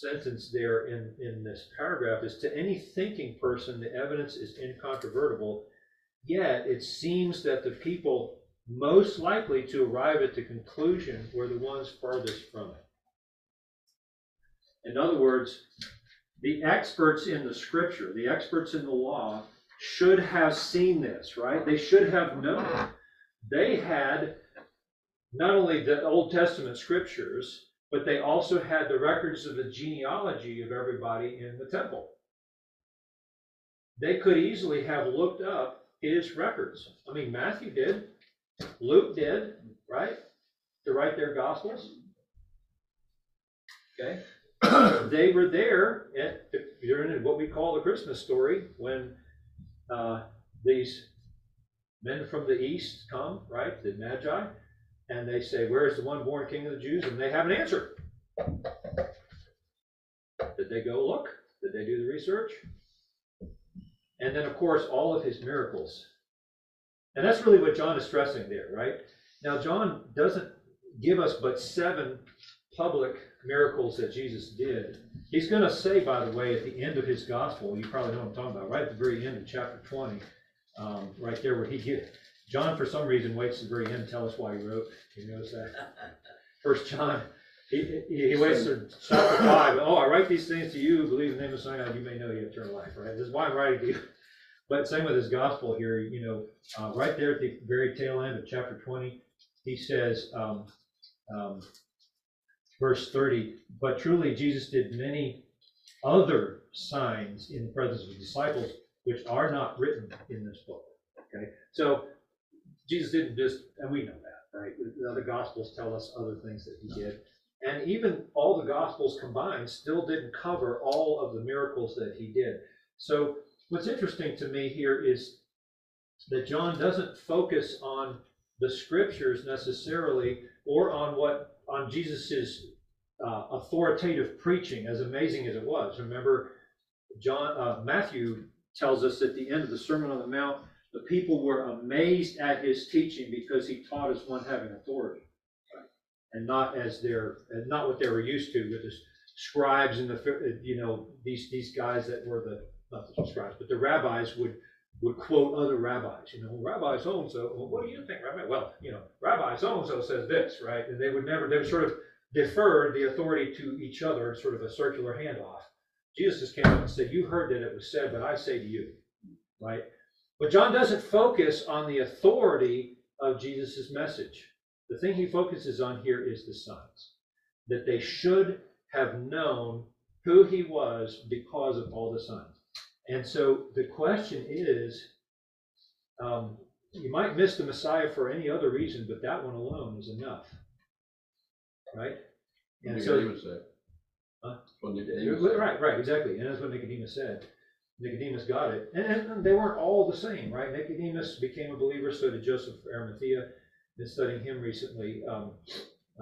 sentence there in, in this paragraph is to any thinking person, the evidence is incontrovertible. Yet it seems that the people most likely to arrive at the conclusion were the ones farthest from it. In other words, the experts in the scripture, the experts in the law, should have seen this, right? They should have known. They had not only the Old Testament scriptures, but they also had the records of the genealogy of everybody in the temple. They could easily have looked up his records. I mean, Matthew did, Luke did, right? To write their gospels. Okay? they were there at during what we call the Christmas story when uh, these men from the east come, right? The Magi, and they say, Where is the one born king of the Jews? And they have an answer. Did they go look? Did they do the research? And then, of course, all of his miracles. And that's really what John is stressing there, right? Now, John doesn't give us but seven public miracles that Jesus did. He's going to say, by the way, at the end of his gospel, you probably know what I'm talking about, right at the very end of chapter 20, um, right there where he gives, John, for some reason, waits to the very end to tell us why he wrote. You notice that? First John, he, he, he waits to chapter 5. Oh, I write these things to you, believe in the name of the Son, you may know you have eternal life, right? This is why I'm writing to you. But same with his gospel here, you know, uh, right there at the very tail end of chapter 20, he says, um, um, verse 30, but truly Jesus did many other signs in the presence of the disciples, which are not written in this book. Okay, so Jesus didn't just, and we know that, right? The other gospels tell us other things that he did. And even all the gospels combined still didn't cover all of the miracles that he did. So what's interesting to me here is that John doesn't focus on the scriptures necessarily or on what on Jesus's uh, authoritative preaching, as amazing as it was. Remember, John uh, Matthew tells us at the end of the Sermon on the Mount, the people were amazed at his teaching because he taught as one having authority, and not as their not what they were used to with the scribes and the you know these these guys that were the not the scribes but the rabbis would would quote other rabbis. You know, Rabbi so and so. What do you think, Rabbi? Well, you know, Rabbi so and so says this, right? And they would never. They would sort of defer the authority to each other, sort of a circular handoff. Jesus just came up and said, "You heard that it was said, but I say to you," right? But John doesn't focus on the authority of Jesus' message. The thing he focuses on here is the signs, that they should have known who he was because of all the signs. And so the question is, um, you might miss the Messiah for any other reason, but that one alone is enough, right? And so, Huh? What Nicodemus said. right, right, exactly, and that's what Nicodemus said. Nicodemus got it, and, and they weren't all the same, right? Nicodemus became a believer, so did Joseph Arimathea. Been studying him recently. Um,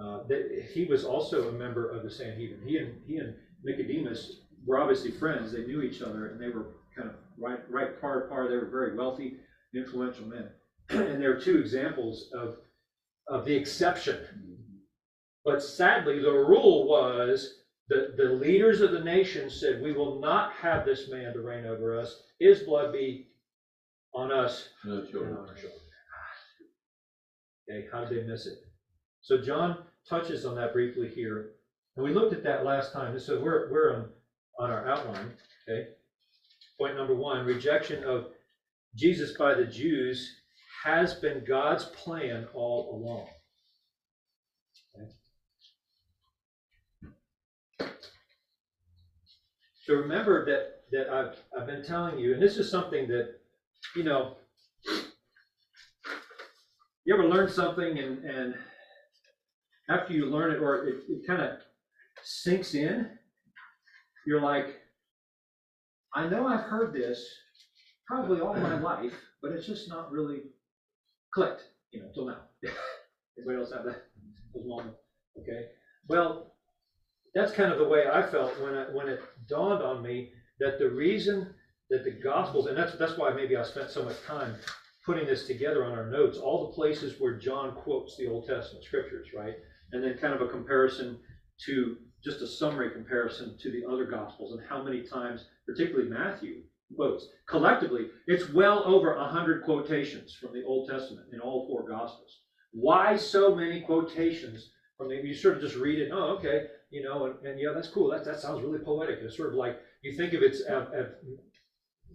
uh, that he was also a member of the Sanhedrin. He and he and Nicodemus were obviously friends. They knew each other, and they were kind of right, right par to par. They were very wealthy, influential men. and there are two examples of of the exception. But sadly, the rule was the, the leaders of the nation said, We will not have this man to reign over us. His blood be on us No, and on our shoulders. Okay, how did they miss it? So John touches on that briefly here. And we looked at that last time. So we're, we're on, on our outline, okay? Point number one, rejection of Jesus by the Jews has been God's plan all along. So remember that, that I've, I've been telling you, and this is something that, you know, you ever learn something and, and after you learn it, or it, it kind of sinks in, you're like, I know I've heard this probably all my life, but it's just not really clicked, you know, till now. Anybody else have that? Those moments? Okay. Well, that's kind of the way I felt when I, when it dawned on me that the reason that the Gospels, and that's that's why maybe I spent so much time putting this together on our notes, all the places where John quotes the Old Testament scriptures, right, and then kind of a comparison to just a summary comparison to the other gospels and how many times, particularly Matthew quotes. Collectively, it's well over a hundred quotations from the Old Testament in all four gospels. Why so many quotations from the, you sort of just read it, oh, okay, you know, and, and yeah, that's cool. That, that sounds really poetic. It's sort of like, you think of it as,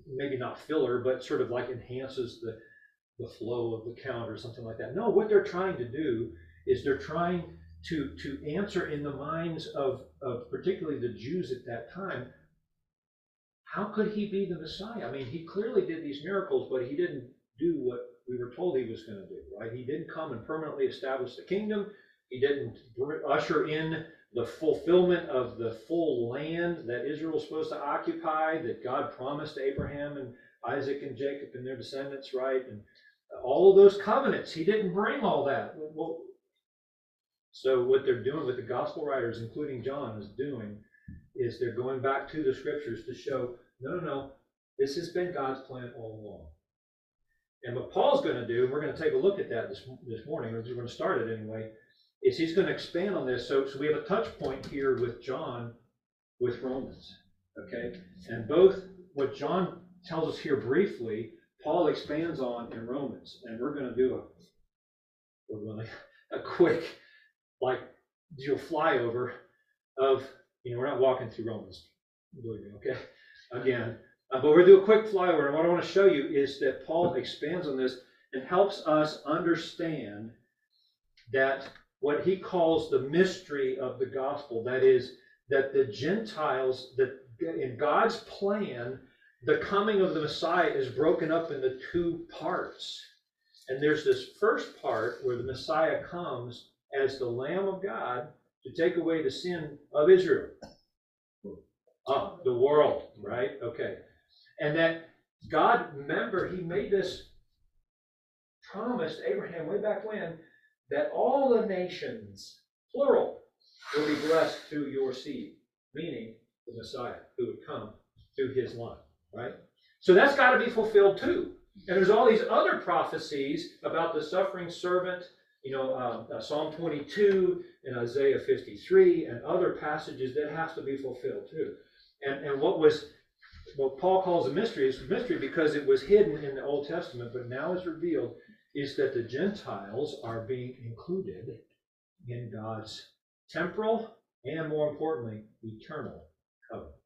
maybe not filler, but sort of like enhances the, the flow of the count or something like that. No, what they're trying to do is they're trying to, to answer in the minds of, of particularly the Jews at that time, how could he be the Messiah? I mean, he clearly did these miracles, but he didn't do what we were told he was going to do, right? He didn't come and permanently establish the kingdom. He didn't usher in the fulfillment of the full land that Israel was supposed to occupy, that God promised Abraham and Isaac and Jacob and their descendants, right? And all of those covenants. He didn't bring all that. Well, so what they're doing with the gospel writers, including John, is doing is they're going back to the scriptures to show, no, no, no, this has been God's plan all along. And what Paul's going to do, and we're going to take a look at that this, this morning, or we're going to start it anyway, is he's going to expand on this. So, so we have a touch point here with John with Romans. Okay? And both what John tells us here briefly, Paul expands on in Romans. And we're going to do a, we're going to, a quick, like, do a flyover of, you know, we're not walking through Romans, okay? Again, uh, but we're going to do a quick flyover. And what I want to show you is that Paul expands on this and helps us understand that what he calls the mystery of the gospel. That is, that the Gentiles, that in God's plan, the coming of the Messiah is broken up into two parts. And there's this first part where the Messiah comes as the Lamb of God to take away the sin of Israel. Oh, the world, right? Okay. And that God, remember, He made this promise to Abraham way back when that all the nations, plural, will be blessed through your seed, meaning the Messiah who would come through his line, right? So that's got to be fulfilled too. And there's all these other prophecies about the suffering servant, you know, um, uh, Psalm 22 and Isaiah 53 and other passages that has to be fulfilled too. And, and what was what Paul calls a mystery is a mystery because it was hidden in the Old Testament, but now is revealed is that the Gentiles are being included in God's temporal and, more importantly, eternal covenant.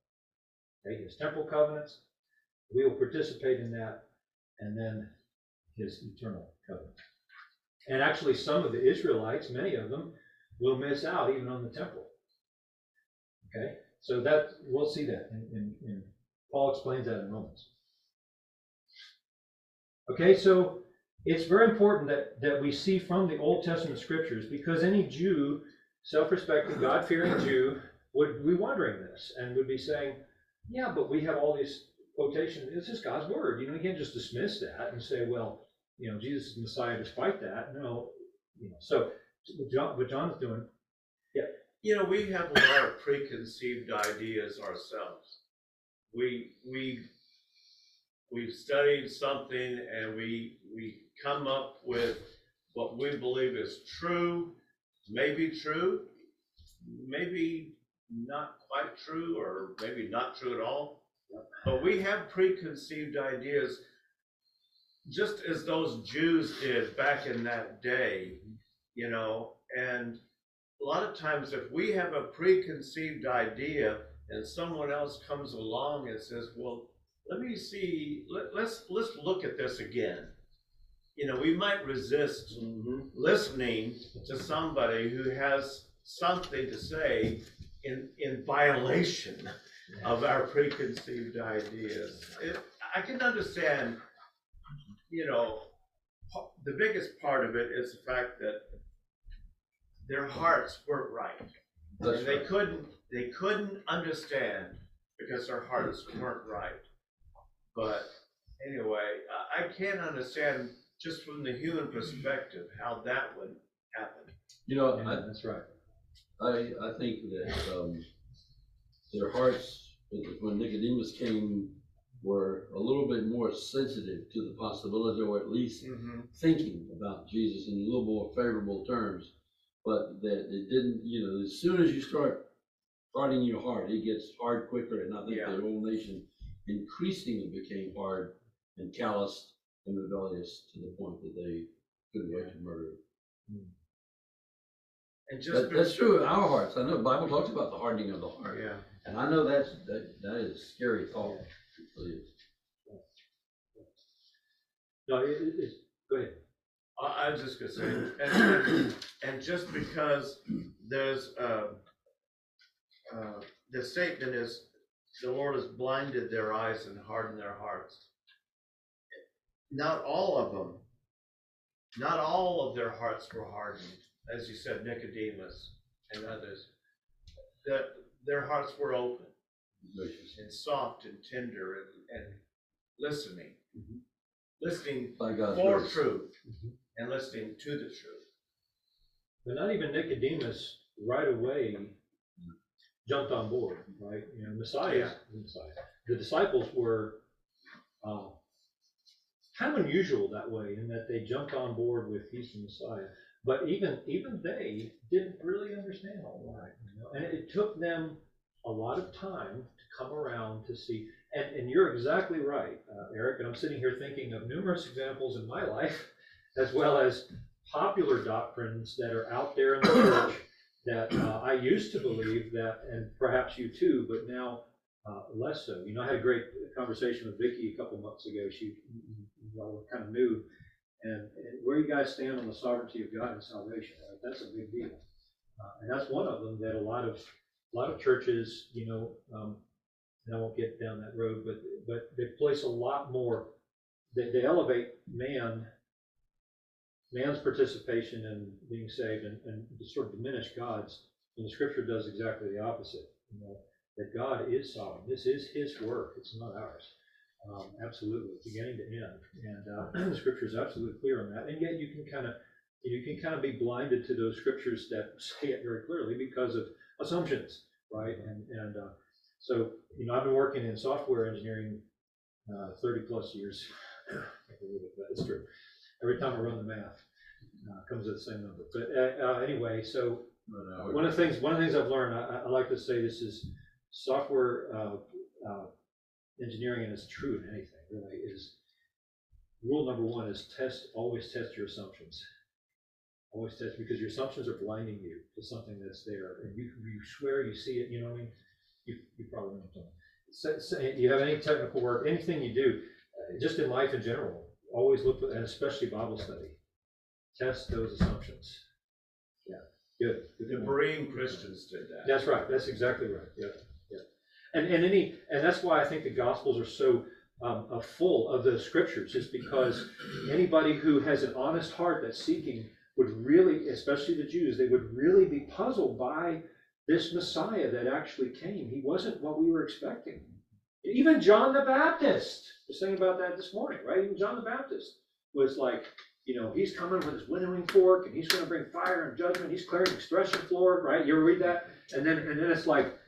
Okay, his temporal covenants, we will participate in that, and then his eternal covenant. And actually, some of the Israelites, many of them, will miss out even on the temple. Okay, so that we'll see that, and, Paul explains that in Romans. Okay, so it's very important that, that we see from the Old Testament scriptures because any Jew, self respecting, God fearing Jew, would be wondering this and would be saying, yeah, but we have all these quotations. This is God's word. You know, you can't just dismiss that and say, well, you know, Jesus is the Messiah despite that. No, you know, so what, John, what John's doing, yeah. You know, we have a lot of preconceived ideas ourselves. We we we've studied something and we we come up with what we believe is true, maybe true, maybe not quite true, or maybe not true at all. But we have preconceived ideas, just as those Jews did back in that day, you know. And a lot of times, if we have a preconceived idea and someone else comes along and says, well, let me see, let, let's let's look at this again you know, we might resist mm-hmm. listening to somebody who has something to say in, in violation of our preconceived ideas. It, I can understand, you know, the biggest part of it is the fact that their hearts weren't right. That's they right. couldn't they couldn't understand because their hearts weren't right. But anyway, I can't understand just from the human perspective, how that would happen. You know, I, that's right. I, I think that, um, their hearts, when Nicodemus came, were a little bit more sensitive to the possibility, or at least mm-hmm. thinking about Jesus in a little more favorable terms. But that it didn't, you know, as soon as you start hardening your heart, it gets hard quicker, and I think Yeah. the whole nation increasingly became hard and calloused and rebellious to the point that they couldn't wait to murder. And just. That, that's true in our hearts, I know, the Bible talks about the hardening of the heart, Yeah. and I know that's, that, that is a scary thought. It really is. No, it, it- it's, go ahead. I, I was just gonna say, and, and just because there's, uh, uh, the statement is, the Lord has blinded their eyes and hardened their hearts. Not all of them, not all of their hearts were hardened, as you said, Nicodemus and others. That their hearts were open Gracious. and soft and tender and, and listening. Listening By God's for grace. truth and listening to the truth. But not even Nicodemus right away jumped on board, right? You know, Messiah, Messiah, the disciples were, uh, kind of unusual that way in that they jumped on board with he's the Messiah. But even, even they didn't really understand all that, you know, and it took them a lot of time to come around to see, and, and you're exactly right, uh, Eric, and I'm sitting here thinking of numerous examples in my life, as well as popular doctrines that are out there in the church that uh, I used to believe that, and perhaps you too, but now uh, less so. You know, I had a great conversation with Vicky a couple months ago. She, well, we're kind of new, and, and where you guys stand on the sovereignty of God and salvation, right? That's a big deal, uh, and that's one of them that a lot of a lot of churches, you know, um, and I won't get down that road, but but they place a lot more. They, they elevate man man's participation in being saved and, and sort of diminish God's, and the scripture does exactly the opposite. You know, that God is sovereign. This is his work, it's not ours. Um, absolutely, beginning to end. And uh, the scripture is absolutely clear on that. And yet you can kind of you can kind of be blinded to those scriptures that say it very clearly because of assumptions, right? And and uh, so you know, I've been working in software engineering uh, 30 plus years. I can't believe it, but it's true every time I run the math, uh, comes to the same number. But, uh, uh, anyway, so uh, one of the things, one of the things I've learned, I, I like to say this is software, uh, uh, engineering, and it's true in anything, really, is rule number one is test, always test your assumptions. Always test, because your assumptions are blinding you to something that's there, and you, you swear you see it, you know what I mean? You, you probably know what. So, so you have any technical work, anything you do, uh, just in life in general, always look for, and especially Bible study, test those assumptions. Yeah, good. good The. Berean Christians did that. That's right, that's exactly right, yeah. And, and any, and that's why I think the Gospels are so, um, uh, full of the scriptures, is because anybody who has an honest heart that's seeking would really, especially the Jews, they would really be puzzled by this Messiah that actually came. He wasn't what we were expecting. Even John the Baptist, was saying about that this morning, right? Even John the Baptist was like, you know, he's coming with his winnowing fork and he's going to bring fire and judgment. He's clearing the threshing floor, right? You ever read that? And then, and then it's like,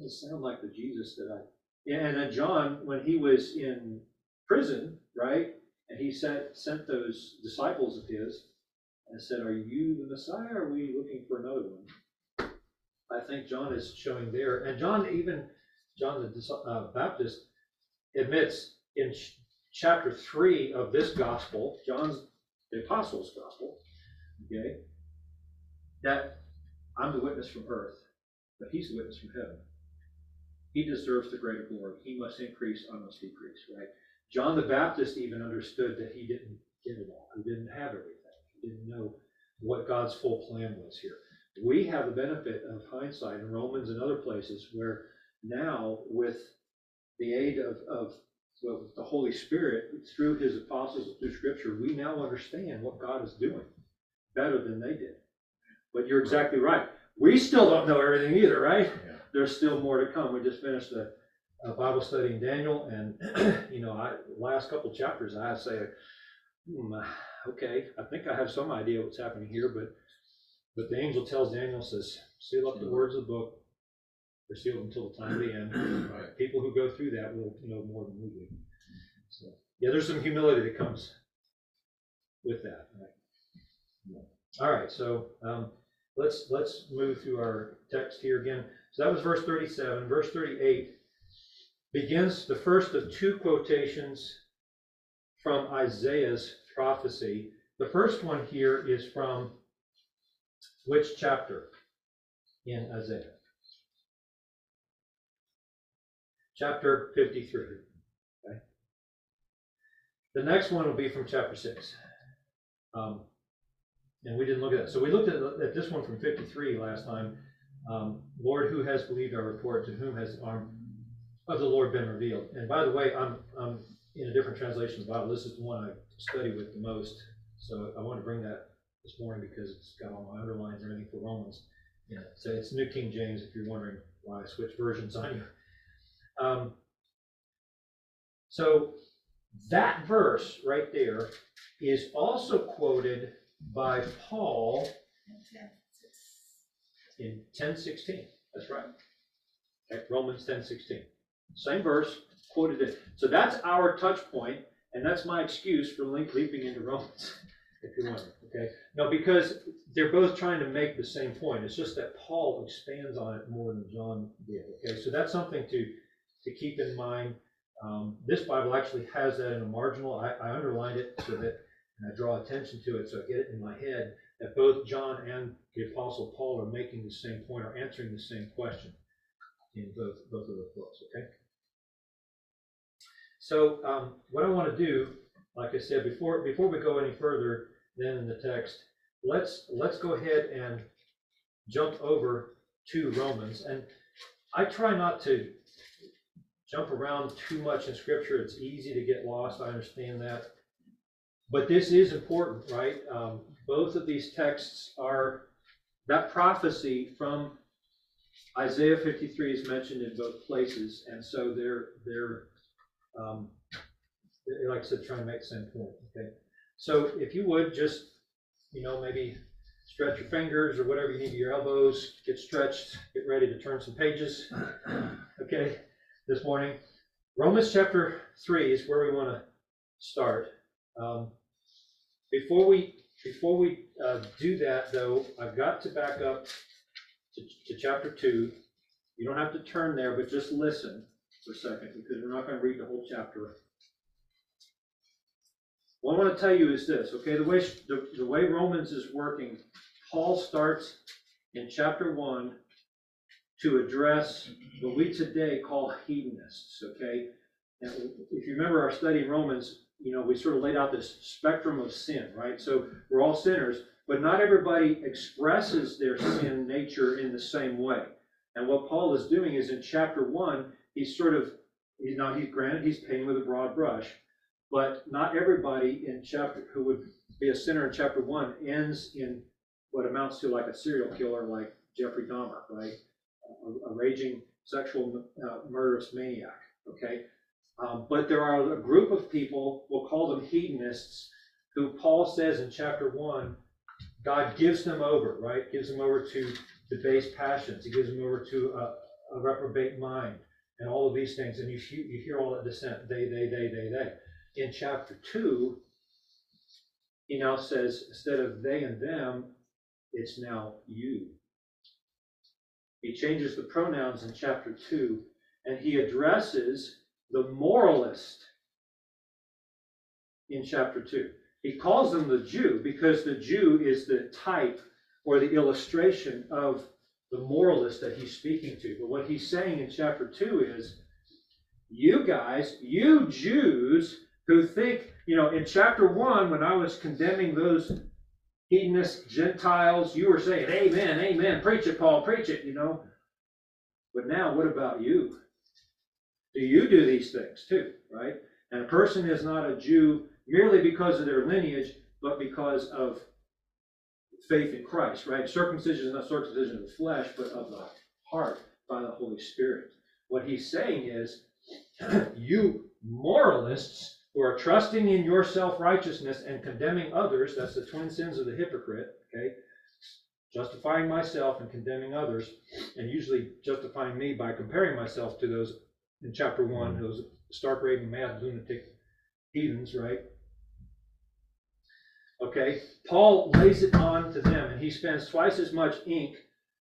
doesn't sound like the Jesus that I. Yeah, and then John, when he was in prison, right, and he sent sent those disciples of his and said, "Are you the Messiah? Or are we looking for another one?" I think John is showing there, and John even John the uh, Baptist admits in ch- chapter three of this gospel, John's the apostles' gospel, okay, that I'm the witness from earth, but he's the witness from heaven. He deserves the greater glory. He must increase, I must decrease, right? John the Baptist even understood that he didn't get it all. He didn't have everything. He didn't know what God's full plan was here. We have the benefit of hindsight in Romans and other places where now with the aid of, of well, the Holy Spirit, through his apostles through scripture, we now understand what God is doing better than they did. But you're exactly right. We still don't know everything either, right? There's still more to come. We just finished a, a Bible study in Daniel, and you know, I last couple chapters, I say, hmm, okay, I think I have some idea what's happening here, but but the angel tells Daniel says, seal up the words of the book. They're sealed until the time of the end. Right. People who go through that will know more than we do. So, yeah, there's some humility that comes with that. Right? All right, so um, let's, let's move through our text here again. So that was verse thirty-seven. Verse thirty-eight begins the first of two quotations from Isaiah's prophecy. The first one here is from which chapter in Isaiah? Chapter fifty-three. Okay. The next one will be from chapter six. Um, and we didn't look at that. So we looked at, at this one from fifty-three last time. Um, Lord, who has believed our report? To whom has the arm of the Lord been revealed? And by the way, I'm, I'm in a different translation of the Bible. This is the one I study with the most. So I want to bring that this morning because it's got all my underlines and everything for Romans. Yeah, so it's New King James if you're wondering why I switched versions on you. Um, so that verse right there is also quoted by Paul in ten sixteen. That's right. Okay, Romans ten sixteen. Same verse, quoted it. So that's our touch point, and that's my excuse for leaping into Romans, if you want. Okay. No, because they're both trying to make the same point. It's just that Paul expands on it more than John did. Okay. So that's something to to keep in mind. Um, this Bible actually has that in a marginal. I, I underlined it so that, and I draw attention to it so I get it in my head that both John and the Apostle Paul are making the same point or answering the same question in both both of those books. Okay. So um, what I want to do, like I said before, before we go any further, than in the text, let's let's go ahead and jump over to Romans. And I try not to jump around too much in Scripture. It's easy to get lost. I understand that. But this is important, right? Um, both of these texts are that prophecy from Isaiah 53 is mentioned in both places, and so they're they're um, like I said, trying to make the same point. Okay, so if you would just you know maybe stretch your fingers or whatever you need, your elbows get stretched, get ready to turn some pages. Okay, this morning, Romans chapter three is where we want to start. Um, before we before we uh, do that, though, I've got to back up to, to chapter two. You don't have to turn there, but just listen for a second because we're not going to read the whole chapter. What I want to tell you is this, okay? The way the, the way Romans is working, Paul starts in chapter one to address what we today call hedonists, okay? If you remember our study in Romans, you know, we sort of laid out this spectrum of sin, right? So we're all sinners, but not everybody expresses their sin nature in the same way. And what Paul is doing is in chapter one, he's sort of, he's not, he's granted, he's painting with a broad brush, but not everybody in chapter, who would be a sinner in chapter one ends in what amounts to like a serial killer like Jeffrey Dahmer, right? A, a raging sexual uh, murderous maniac, okay? Um, but there are a group of people, we'll call them hedonists, who Paul says in chapter one, God gives them over, right? Gives them over to debased passions. He gives them over to a, a reprobate mind and all of these things. And you, you hear all that dissent, they, they, they, they, they. In chapter two, he now says, instead of they and them, it's now you. He changes the pronouns in chapter two, and he addresses the moralist in chapter 2. He calls them the Jew because the Jew is the type or the illustration of the moralist that he's speaking to. But what he's saying in chapter 2 is, you guys, you Jews who think, you know, in chapter 1, when I was condemning those hedonist Gentiles, you were saying, Amen, amen, preach it, Paul, preach it, you know. But now, what about you? Do you do these things too, right? And a person is not a Jew merely because of their lineage, but because of faith in Christ, right? Circumcision is not circumcision of the flesh, but of the heart by the Holy Spirit. What he's saying is, you moralists who are trusting in your self righteousness and condemning others, that's the twin sins of the hypocrite, okay? Justifying myself and condemning others, and usually justifying me by comparing myself to those in chapter one, those stark raving mad lunatic heathens, right? Okay, Paul lays it on to them, and he spends twice as much ink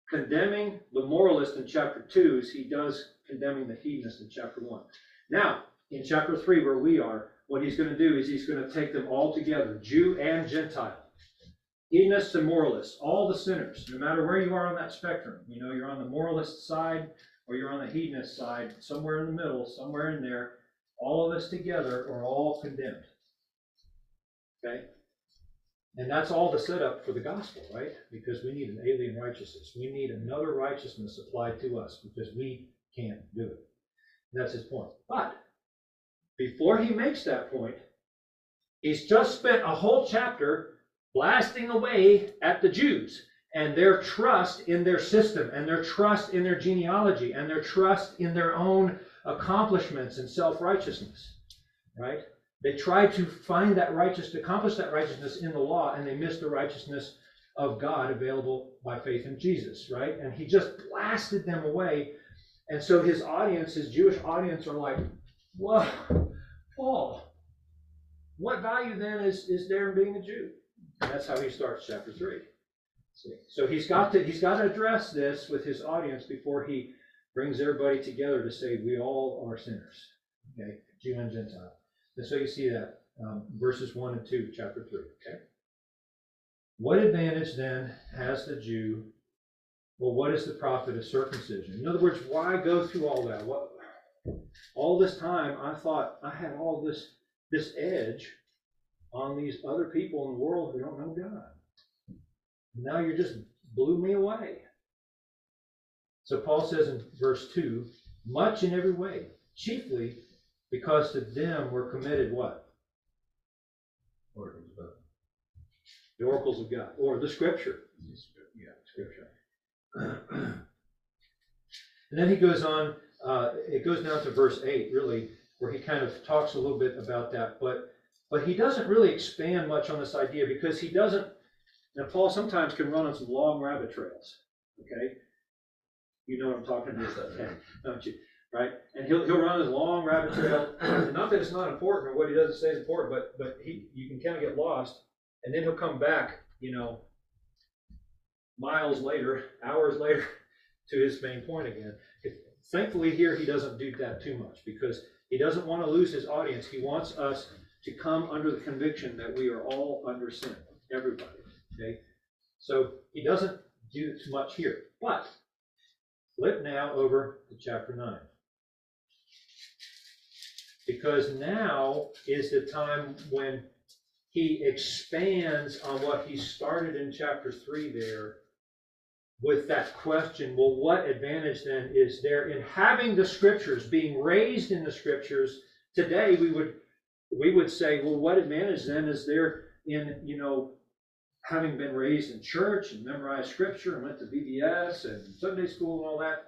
condemning the moralist in chapter two as he does condemning the hedonist in chapter one. Now, in chapter three, where we are, what he's going to do is he's going to take them all together, Jew and Gentile, hedonists and moralists, all the sinners, no matter where you are on that spectrum. You know, you're on the moralist side or you're on the hedonist side, somewhere in the middle, somewhere in there. All of us together are all condemned. Okay? And that's all the setup for the gospel, right? Because we need an alien righteousness. We need another righteousness applied to us because we can't do it. That's his point. But before he makes that point, he's just spent a whole chapter blasting away at the Jews and their trust in their system and their trust in their genealogy and their trust in their own accomplishments and self righteousness, right? They tried to find that righteousness, accomplish that righteousness in the law, and they missed the righteousness of God available by faith in Jesus, right? And he just blasted them away. And so his audience, his Jewish audience, are like, whoa, Paul, what value then is, is there in being a Jew? And that's how he starts chapter three. So he's got to he's got to address this with his audience before he brings everybody together to say we all are sinners. Okay, Jew and Gentile. And so you see that um, verses one and two, chapter three. Okay. What advantage then has the Jew? Well, what is the profit of circumcision? In other words, why go through all that? What all this time I thought I had all this this edge on these other people in the world who don't know God. Now you just blew me away. So Paul says in verse 2 much in every way, chiefly because to them were committed what? The oracles of God, or the scripture. Yeah, scripture. and then he goes on, uh, it goes down to verse 8, really, where he kind of talks a little bit about that. But but he doesn't really expand much on this idea because he doesn't. Now, Paul sometimes can run on some long rabbit trails. Okay, you know what I'm talking about, okay, don't you? Right? And he'll he'll run his long rabbit trail. not that it's not important or what he doesn't say is important, but but he you can kind of get lost, and then he'll come back, you know, miles later, hours later, to his main point again. Thankfully, here he doesn't do that too much because he doesn't want to lose his audience. He wants us to come under the conviction that we are all under sin, everybody. Okay, so he doesn't do too much here. But flip now over to chapter nine, because now is the time when he expands on what he started in chapter three there with that question well what advantage then is there in having the scriptures being raised in the scriptures today we would we would say, well, what advantage then is there in, you know, having been raised in church and memorized scripture and went to VBS and Sunday school and all that?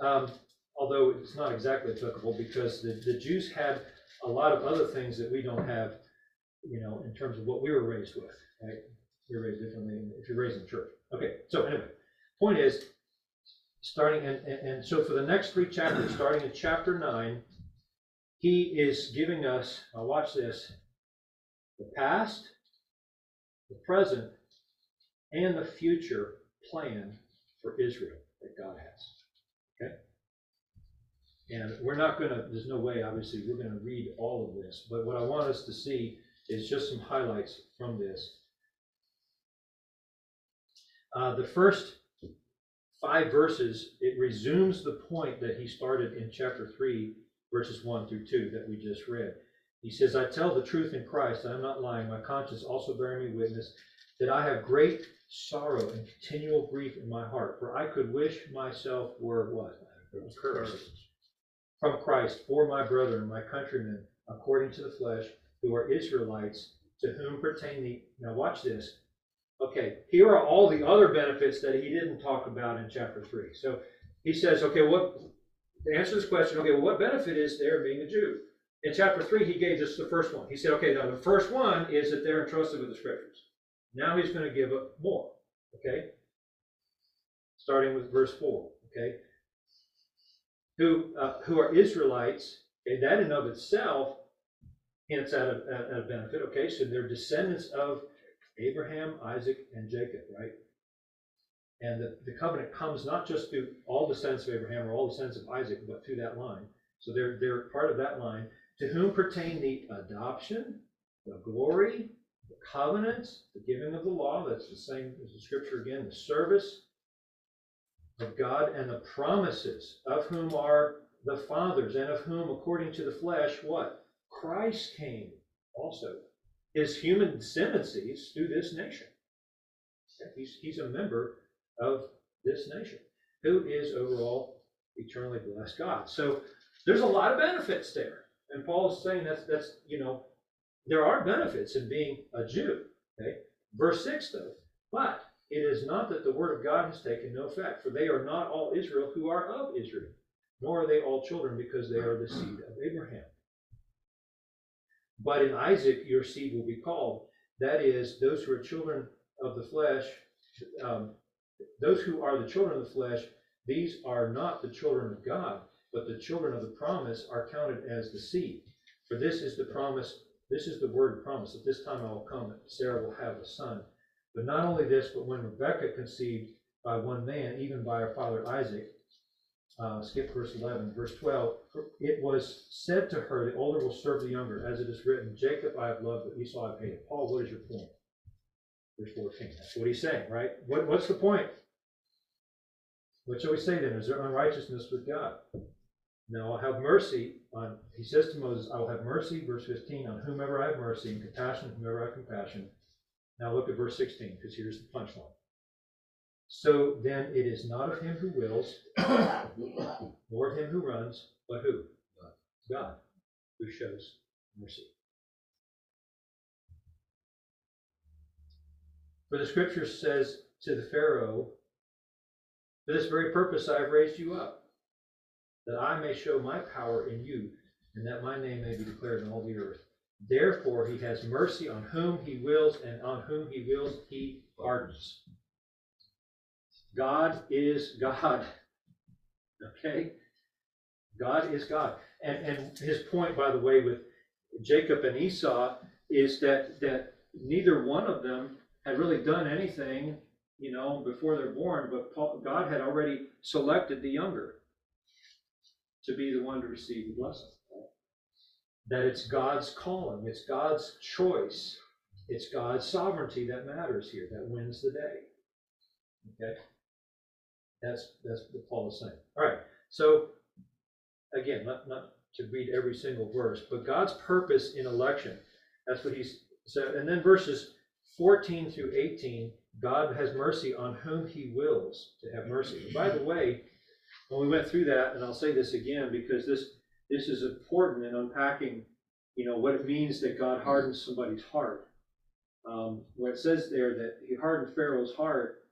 Um, although it's not exactly applicable because the, the Jews had a lot of other things that we don't have, you know, in terms of what we were raised with, right? Were raised differently if you're raised in church. Okay, so anyway, point is, starting, and, and, and so for the next three chapters, starting in chapter nine, he is giving us, now watch this, the past, the present, and the future plan for Israel that God has. Okay? And we're not going to, there's no way, obviously, we're going to read all of this, but what I want us to see is just some highlights from this. Uh, the first five verses, it resumes the point that he started in chapter 3 verses 1 through 2 that we just read. He says, I tell the truth in Christ, I am not lying. My conscience also bearing me witness that I have great sorrow and continual grief in my heart. For I could wish myself were what? Accursed from Christ for my brethren, my countrymen, according to the flesh, who are Israelites, to whom pertain the. Now, watch this. Okay, here are all the other benefits that he didn't talk about in chapter 3. So he says, okay, what to answer this question, okay, well, what benefit is there being a Jew? In chapter 3, he gave us the first one. He said, okay, now the first one is that they're entrusted with the scriptures. Now he's going to give up more, okay? Starting with verse 4, okay? Who, uh, who are Israelites, okay, that in of itself hints at a, at a benefit. Okay, so they're descendants of Abraham, Isaac, and Jacob, right? And the, the covenant comes not just through all the sons of Abraham or all the sons of Isaac, but through that line. So they're, they're part of that line. To whom pertain the adoption, the glory, the covenants, the giving of the law, that's the same as the scripture again, the service of God and the promises, of whom are the fathers, and of whom, according to the flesh, what? Christ came also. His human descendancies through this nation. He's, he's a member of this nation, who is overall eternally blessed God. So there's a lot of benefits there. And Paul's saying that's, that's, you know, there are benefits in being a Jew. Okay. Verse 6 though, but it is not that the word of God has taken no effect, for they are not all Israel who are of Israel, nor are they all children because they are the seed of Abraham. But in Isaac your seed will be called. That is, those who are children of the flesh, um, those who are the children of the flesh, these are not the children of God, but the children of the promise are counted as the seed. For this is the promise, this is the word promise. At this time I will come, Sarah will have a son. But not only this, but when Rebekah conceived by one man, even by her father Isaac, uh, skip verse 11, verse 12, it was said to her, the older will serve the younger, as it is written, Jacob I have loved, but Esau I have hated. Paul, what is your point? Verse 14. That's what he's saying, right? What, what's the point? What shall we say then? Is there unrighteousness with God? No, I'll have mercy on, he says to Moses, I will have mercy, verse 15, on whomever I have mercy, and compassion on whomever I have compassion. Now look at verse 16, because here's the punchline. So then it is not of him who wills, nor of him who runs, but who? God, who shows mercy. For the scripture says to the Pharaoh, For this very purpose I have raised you up, that I may show my power in you, and that my name may be declared in all the earth. Therefore he has mercy on whom he wills, and on whom he wills he pardons. God is God. Okay? God is God. And, and his point, by the way, with Jacob and Esau is that, that neither one of them had really done anything, you know, before they're born, but Paul, God had already selected the younger to be the one to receive the blessing. That it's God's calling, it's God's choice, it's God's sovereignty that matters here, that wins the day. Okay? That's that's what Paul is saying. All right. So again, not not to read every single verse, but God's purpose in election. That's what he's said. And then verses 14 through 18, God has mercy on whom he wills to have mercy. And by the way, when we went through that, and I'll say this again because this this is important in unpacking, you know, what it means that God hardens somebody's heart. Um, where it says there that he hardened Pharaoh's heart,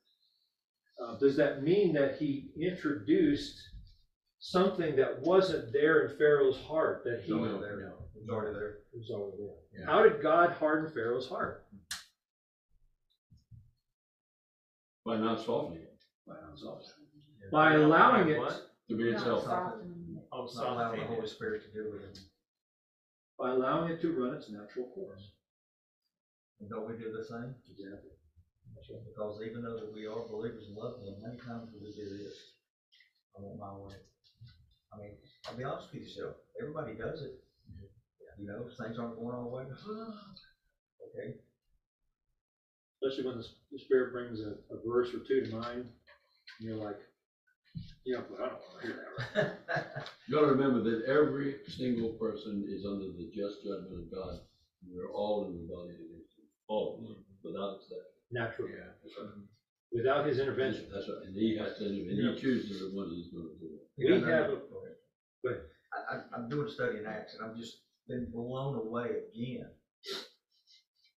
uh, does that mean that he introduced something that wasn't there in Pharaoh's heart that he No, was no, there, no, it was already there. It was already there? Yeah. How did God harden Pharaoh's heart? By not softening it, By allowing it, What? to be itself. Oh, It's not allowing the softening Holy it. Spirit to do it. by allowing it to run its natural course. And don't we do the same? Exactly. Because even though that we are believers and love Him, many times we do this. I want my way. I mean, I'll be honest with you, yourself, everybody does it. You know, things aren't going our way. Okay, Especially when the the Spirit brings a, a verse or two to mind, and you're like, yeah, but I don't want to hear that. Right? You gotta remember that every single person is under the just judgment of God. We're all in rebellion against him, all of us, mm-hmm. without exception. Naturally, That's right. without His intervention. That's right, and he has to, and he chooses the one he's gonna do it. We have, no, a- go ahead. Go ahead. I, I, I'm doing a study in Acts, and I'm just been blown away again.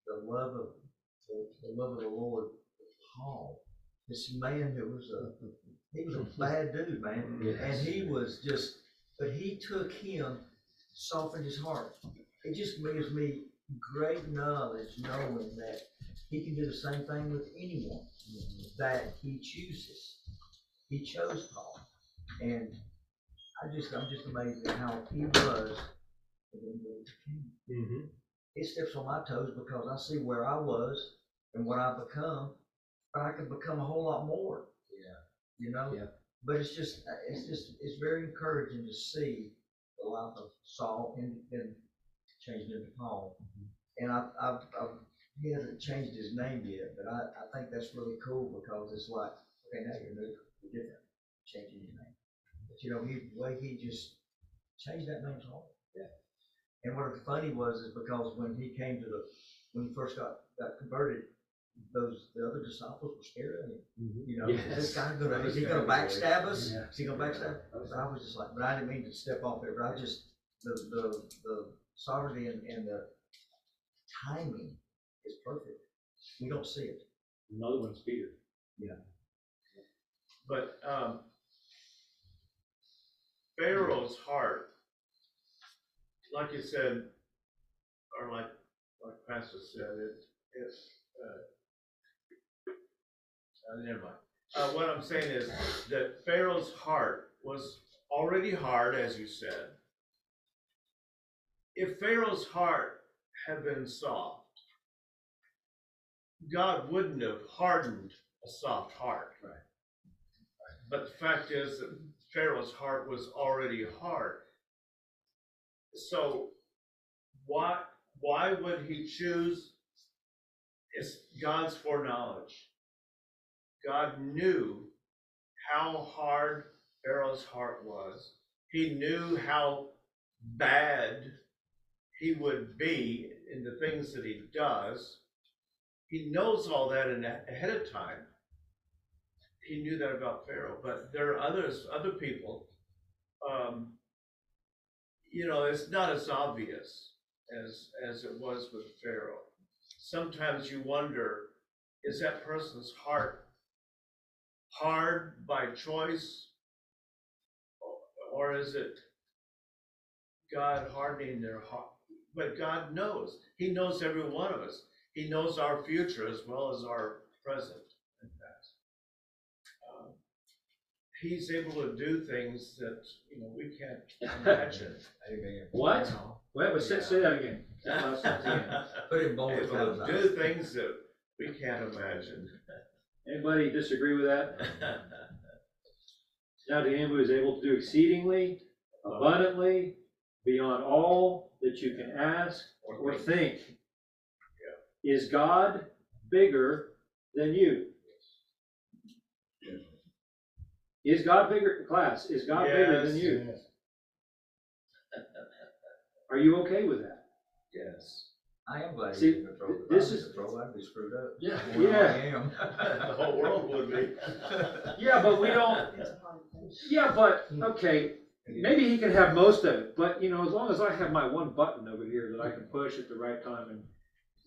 The love of, the, the love of the Lord, Paul, this man who was a, he was a bad dude, man. And he was just, but he took him, softened his heart. It just gives me great knowledge knowing that he can do the same thing with anyone that he chooses. He chose Paul. And I just, I'm just amazed at how he was and then go to king. Mm-hmm. It steps on my toes because I see where I was and what I've become, but I could become a whole lot more. Yeah. You know? Yeah. But it's just, it's just, it's very encouraging to see the life of Saul and then changed into Paul. And I, mm-hmm. I've, I've, he hasn't changed his name yet, but I, I think that's really cool because it's like, okay, now you're new, you're different, changing your name. But you know, he, the way he just changed that name's all. Yeah. And what was funny was, is because when he came to the, when he first got, got converted, those, the other disciples were scared of him. You know, is this guy gonna, is he gonna backstab us? Yeah. Is he gonna backstab? So I was just like, but I didn't mean to step off there, but I just, the, the, the sovereignty and, and the timing is perfect. We don't see it. Another one's Peter. Yeah. But, um, Pharaoh's heart, like you said, or like, like Pastor said, it, it, uh, uh, never mind. Uh, what I'm saying is that Pharaoh's heart was already hard, as you said. If Pharaoh's heart had been soft, God wouldn't have hardened a soft heart. Right. But the fact is that Pharaoh's heart was already hard. So why, why would he choose? It's God's foreknowledge. God knew how hard Pharaoh's heart was. He knew how bad he would be in the things that he does. He knows all that in, ahead of time he knew that about Pharaoh, but there are others, other people. Um, you know, it's not as obvious as as it was with Pharaoh. Sometimes you wonder, is that person's heart hard by choice, or, or is it God hardening their heart? But God knows. He knows every one of us. He knows our future as well as our present and past um, he's able to do things that, you know, we can't imagine. What? You know, Wait, wait, say, say that again. That last sentence again. Put it in bold Able times. to do things that we can't imagine. Anybody disagree with that? Now to him who is able to do exceedingly, abundantly, beyond all that you can ask or think. Is God bigger than you? Is God bigger, class, is God bigger than Yes. you? Are you okay with that? Yes. I am glad See, he's in control. If this I was is- in control, I'd be screwed up. Yeah. More than I am. The whole world would be. Yeah, but we don't, yeah, but, okay, maybe he can have most of it, but, you know, as long as I have my one button over here that I can push at the right time and,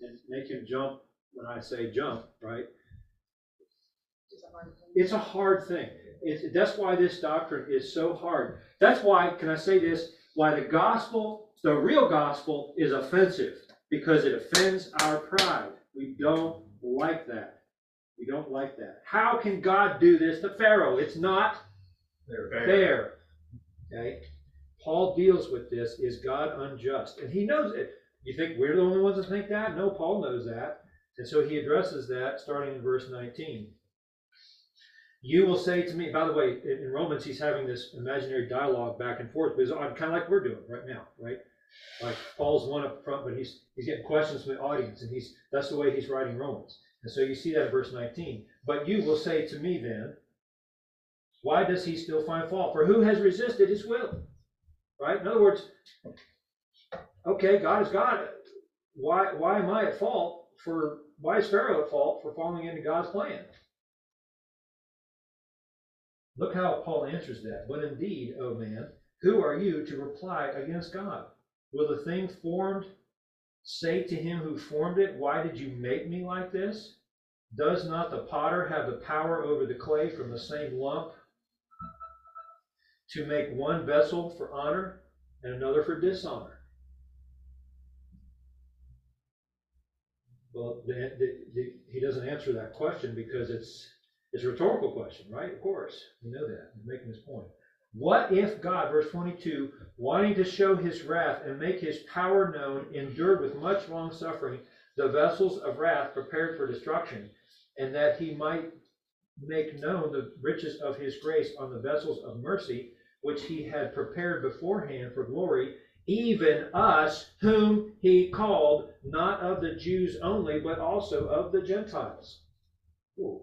and make him jump when I say jump, right? It's a hard thing. It's, that's why this doctrine is so hard. That's why, can I say this? Why the gospel, the real gospel is offensive, because it offends our pride. We don't like that. We don't like that. How can God do this to Pharaoh? It's not There. fair. Okay? Paul deals with this. Is God unjust? And he knows it. You think we're the only ones that think that? No, Paul knows that. And so he addresses that starting in verse 19. You will say to me, by the way, in Romans, he's having this imaginary dialogue back and forth, because kind of like we're doing right now, right? Like Paul's one up front, but he's he's getting questions from the audience, and he's that's the way he's writing Romans. And so you see that in verse 19. But you will say to me then, why does he still find fault? For who has resisted his will? Right? In other words, okay, God is God. Why why am I at fault for why is Pharaoh at fault for falling into God's plan? Look how Paul answers that. But indeed, O man, who are you to reply against God? Will the thing formed say to him who formed it, Why did you make me like this? Does not the potter have the power over the clay from the same lump to make one vessel for honor and another for dishonor? Well, the, the, the, he doesn't answer that question because it's it's a rhetorical question, right? Of course, we know that. He's making his point. What if God, verse 22, wanting to show his wrath and make his power known, endured with much long suffering the vessels of wrath prepared for destruction, and that he might make known the riches of his grace on the vessels of mercy, which he had prepared beforehand for glory, even us whom he called, not of the Jews only, but also of the Gentiles. Ooh.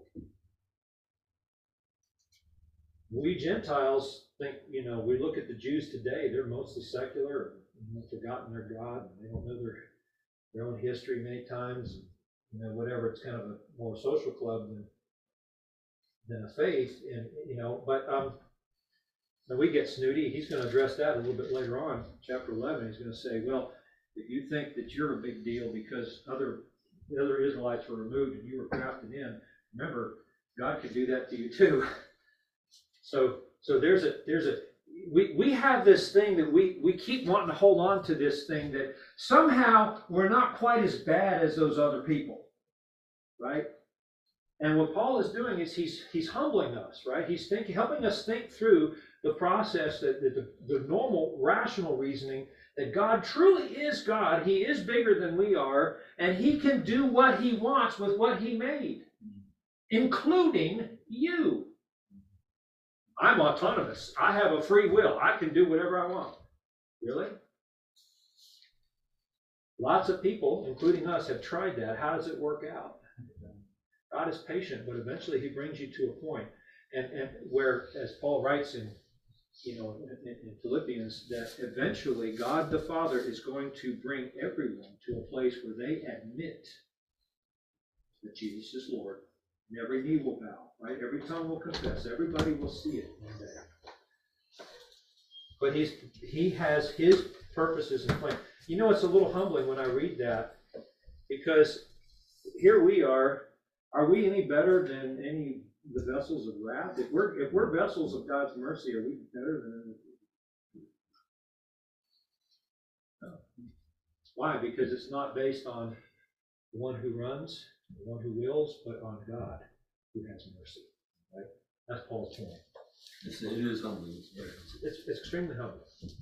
We Gentiles think, you know, we look at the Jews today, they're mostly secular, they've forgotten their God, and they don't know their, their own history many times, and, you know, whatever, it's kind of a more social club than, than a faith, and, you know, but, um, we get snooty, he's gonna address that a little bit later on, chapter eleven, he's gonna say, well, if you think that you're a big deal because other, the other Israelites were removed and you were grafted in, remember, God could do that to you too. So, so there's a, there's a, we, we have this thing that we, we keep wanting to hold on to this thing that somehow we're not quite as bad as those other people, right? And what Paul is doing is he's, he's humbling us, right? He's thinking, helping us think through the process that, that the, the normal rational reasoning that God truly is God. He is bigger than we are, and he can do what he wants with what he made, mm-hmm. including you. I'm autonomous. I have a free will. I can do whatever I want. Really? Lots of people, including us, have tried that. How does it work out? God is patient, but eventually he brings you to a point, and, and where, as Paul writes in, you know, in, in Philippians, that eventually God the Father is going to bring everyone to a place where they admit that Jesus is Lord, and every knee will bow, right? Every tongue will confess. Everybody will see it one day. But he's he has his purposes and plan. You know, it's a little humbling when I read that because here we are. Are we any better than any the vessels of wrath? If we're if we're vessels of God's mercy, are we better than? No. Why? Because it's not based on the one who runs, the one who wills, but on God who has mercy. Right? That's Paul's point. It's, it is humbling. It's. It's, extremely humbling. There's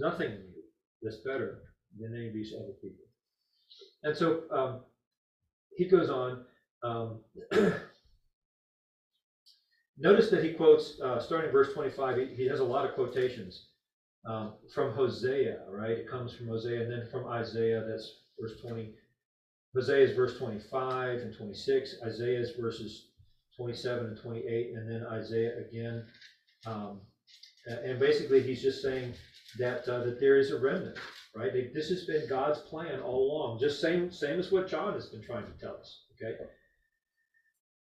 nothing in you that's better than any of these other people. And so um, he goes on. Um, notice that he quotes, uh, starting verse 25, he, he has a lot of quotations um, from Hosea, right? It comes from Hosea, and then from Isaiah, that's verse 20. Hosea is verse 25 and 26, Isaiah is verses 27 and 28, and then Isaiah again. Um, and basically, he's just saying that uh, that there is a remnant, right? This has been God's plan all along, just same same as what John has been trying to tell us. Okay.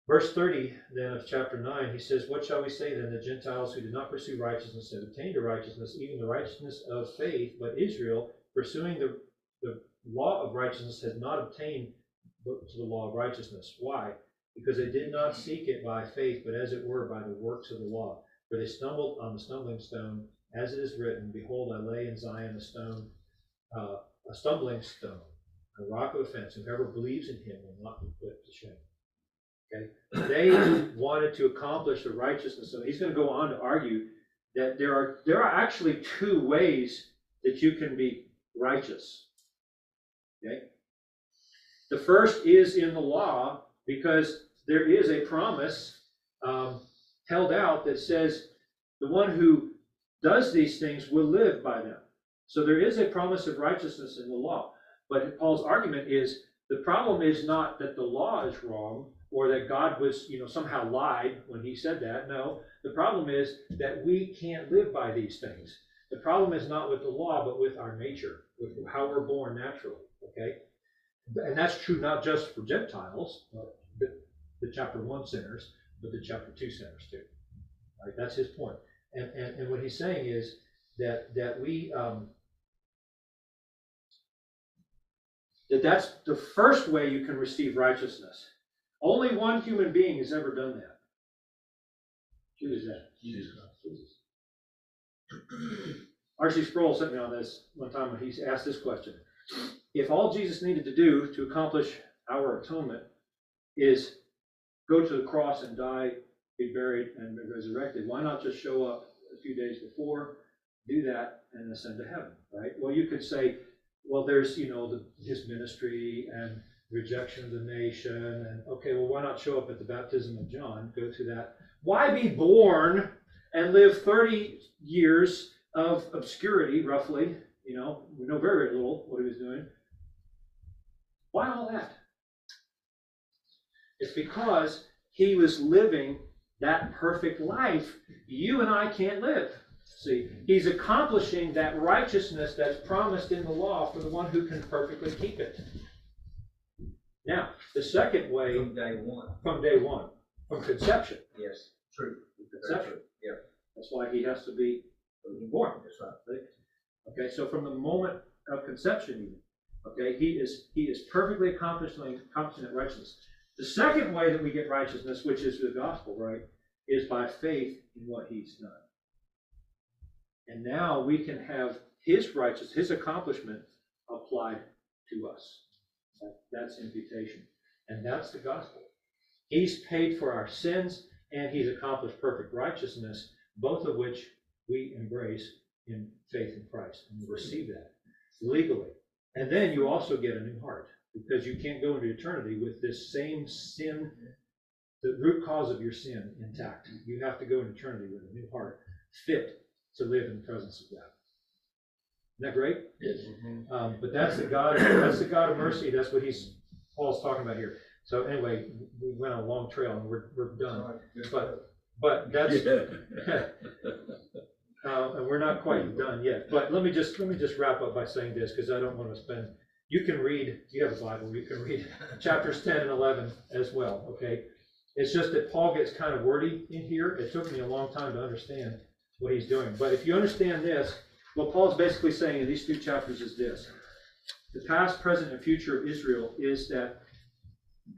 Verse 30 then of chapter 9, he says, What shall we say then? The Gentiles who did not pursue righteousness have attained to righteousness, even the righteousness of faith, but Israel, pursuing the, the law of righteousness, has not obtained to the law of righteousness. Why? because they did not seek it by faith, but as it were by the works of the law. For they stumbled on the stumbling stone, as it is written, Behold, I lay in Zion a stone, uh, a stumbling stone, a rock of offense. Whoever believes in him will not be put to shame. Okay? They wanted to accomplish the righteousness. So he's going to go on to argue that there are there are actually two ways that you can be righteous. Okay? The first is in the law, because there is a promise um, held out that says the one who does these things will live by them. So there is a promise of righteousness in the law. But Paul's argument is the problem is not that the law is wrong or that God was, you know, somehow lied when he said that. No, the problem is that we can't live by these things. The problem is not with the law, but with our nature, with how we're born naturally. Okay? And that's true not just for Gentiles, but the, chapter one sinners, but the chapter two sinners too. Right? That's his point. And, and, and what he's saying is that that we um, that that's the first way you can receive righteousness. Only one human being has ever done that. Who is that? Jesus. Jesus. R.C. Sproul sent me on this one time when he asked this question. If all Jesus needed to do to accomplish our atonement is go to the cross and die be buried, and be resurrected. Why not just show up a few days before, do that, and ascend to heaven, right? Well, you could say, well, there's, you know, the, his ministry and rejection of the nation, and, okay, well, why not show up at the baptism of John, go through that? Why be born and live thirty years of obscurity, roughly, you know, we know very, very little what he was doing. Why all that? It's because he was living that perfect life you and I can't live. See, he's accomplishing that righteousness that's promised in the law for the one who can perfectly keep it. Now, the second way, From day one, from day one, from conception, yes, true. Conception. Yeah, that's why he has to be born. that's right. Okay, so from the moment of conception, okay, he is he is perfectly accomplishing accomplishing that righteousness. The second way that we get righteousness, which is the gospel, right, is by faith in what he's done. And now we can have his righteousness, his accomplishment applied to us. That's imputation. And that's the gospel. He's paid for our sins and he's accomplished perfect righteousness, both of which we embrace in faith in Christ and we receive that legally. And then you also get a new heart because you can't go into eternity with this same sin, the root cause of your sin intact. You have to go into eternity with a new heart, fit to live in the presence of God. Isn't that great? Yes. Um, but that's the God, that's the God of mercy. That's what he's, Paul's talking about here. So anyway, we went on a long trail and we're, we're done. All right, good. But, but that's. uh, and we're not quite done yet. But let me just, let me just wrap up by saying this, because I don't want to spend, you can read, you have a Bible, you can read chapters ten and eleven as well, okay? It's just that Paul gets kind of wordy in here. It took me a long time to understand what he's doing. But if you understand this, what Paul's basically saying in these two chapters is this. The past, present, and future of Israel is that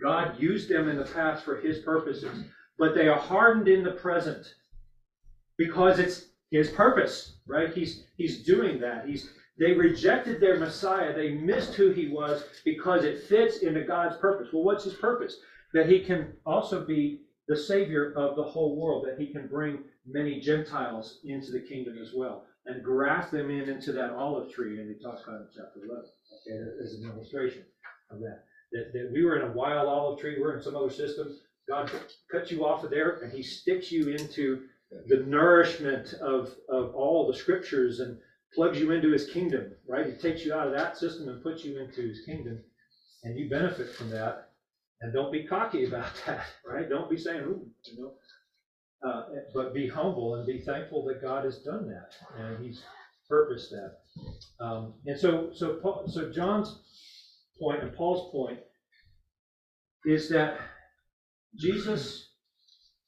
God used them in the past for his purposes, but they are hardened in the present because it's his purpose, right? He's he's doing that. He's they rejected their Messiah. They missed who he was because it fits into God's purpose. Well, what's his purpose? That he can also be the savior of the whole world, that he can bring many Gentiles into the kingdom as well and graft them in into that olive tree. And he talks about it in chapter 11, okay, as an illustration of that. That, that we were in a wild olive tree, we're in some other system. God cuts you off of there and he sticks you into the nourishment of, of all the scriptures and plugs you into his kingdom, right? He takes you out of that system and puts you into his kingdom, and you benefit from that. And don't be cocky about that, right? Don't be saying, ooh, you know. Uh, but be humble and be thankful that God has done that and he's purposed that. Um, and so, so Paul, so John's point and Paul's point is that Jesus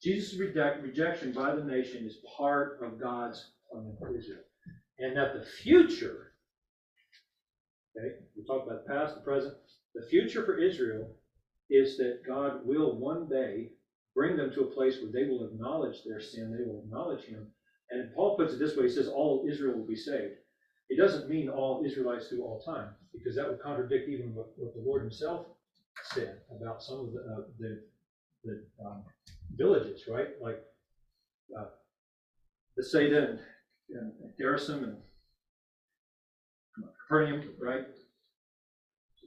Jesus' reject, rejection by the nation is part of God's plan for Israel. And that the future, okay, we talked about the past, the present, the future for Israel is that God will one day bring them to a place where they will acknowledge their sin, they will acknowledge Him. And Paul puts it this way he says, All Israel will be saved. It doesn't mean all Israelites through all time, because that would contradict even what, what the Lord Himself said about some of the, uh, the, the um, villages, right? Like uh, Bethsaida and, and and Capernaum, right?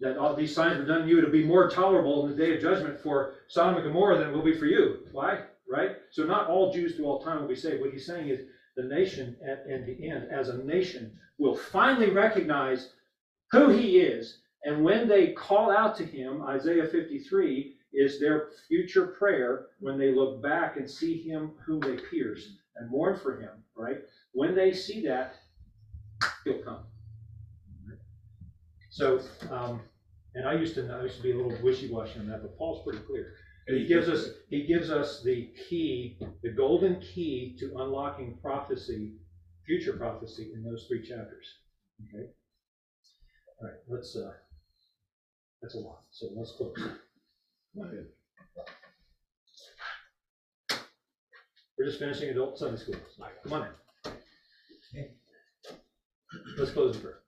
That all these signs were done you to be more tolerable in the day of judgment for Sodom and Gomorrah than it will be for you. Why? Right? So not all Jews through all time will be saved. What he's saying is the nation at, at the end, as a nation, will finally recognize who he is. And when they call out to him, Isaiah 53 is their future prayer when they look back and see him whom they pierced and mourn for him, right? When they see that, he'll come. So, um, and I used to, I used to be a little wishy-washy on that, but Paul's pretty clear. He gives us, he gives us the key, the golden key to unlocking prophecy, future prophecy in those three chapters. Okay? All right, let's, uh, that's a lot, so let's close. We're just finishing adult Sunday school. Come on in. Let's close in prayer.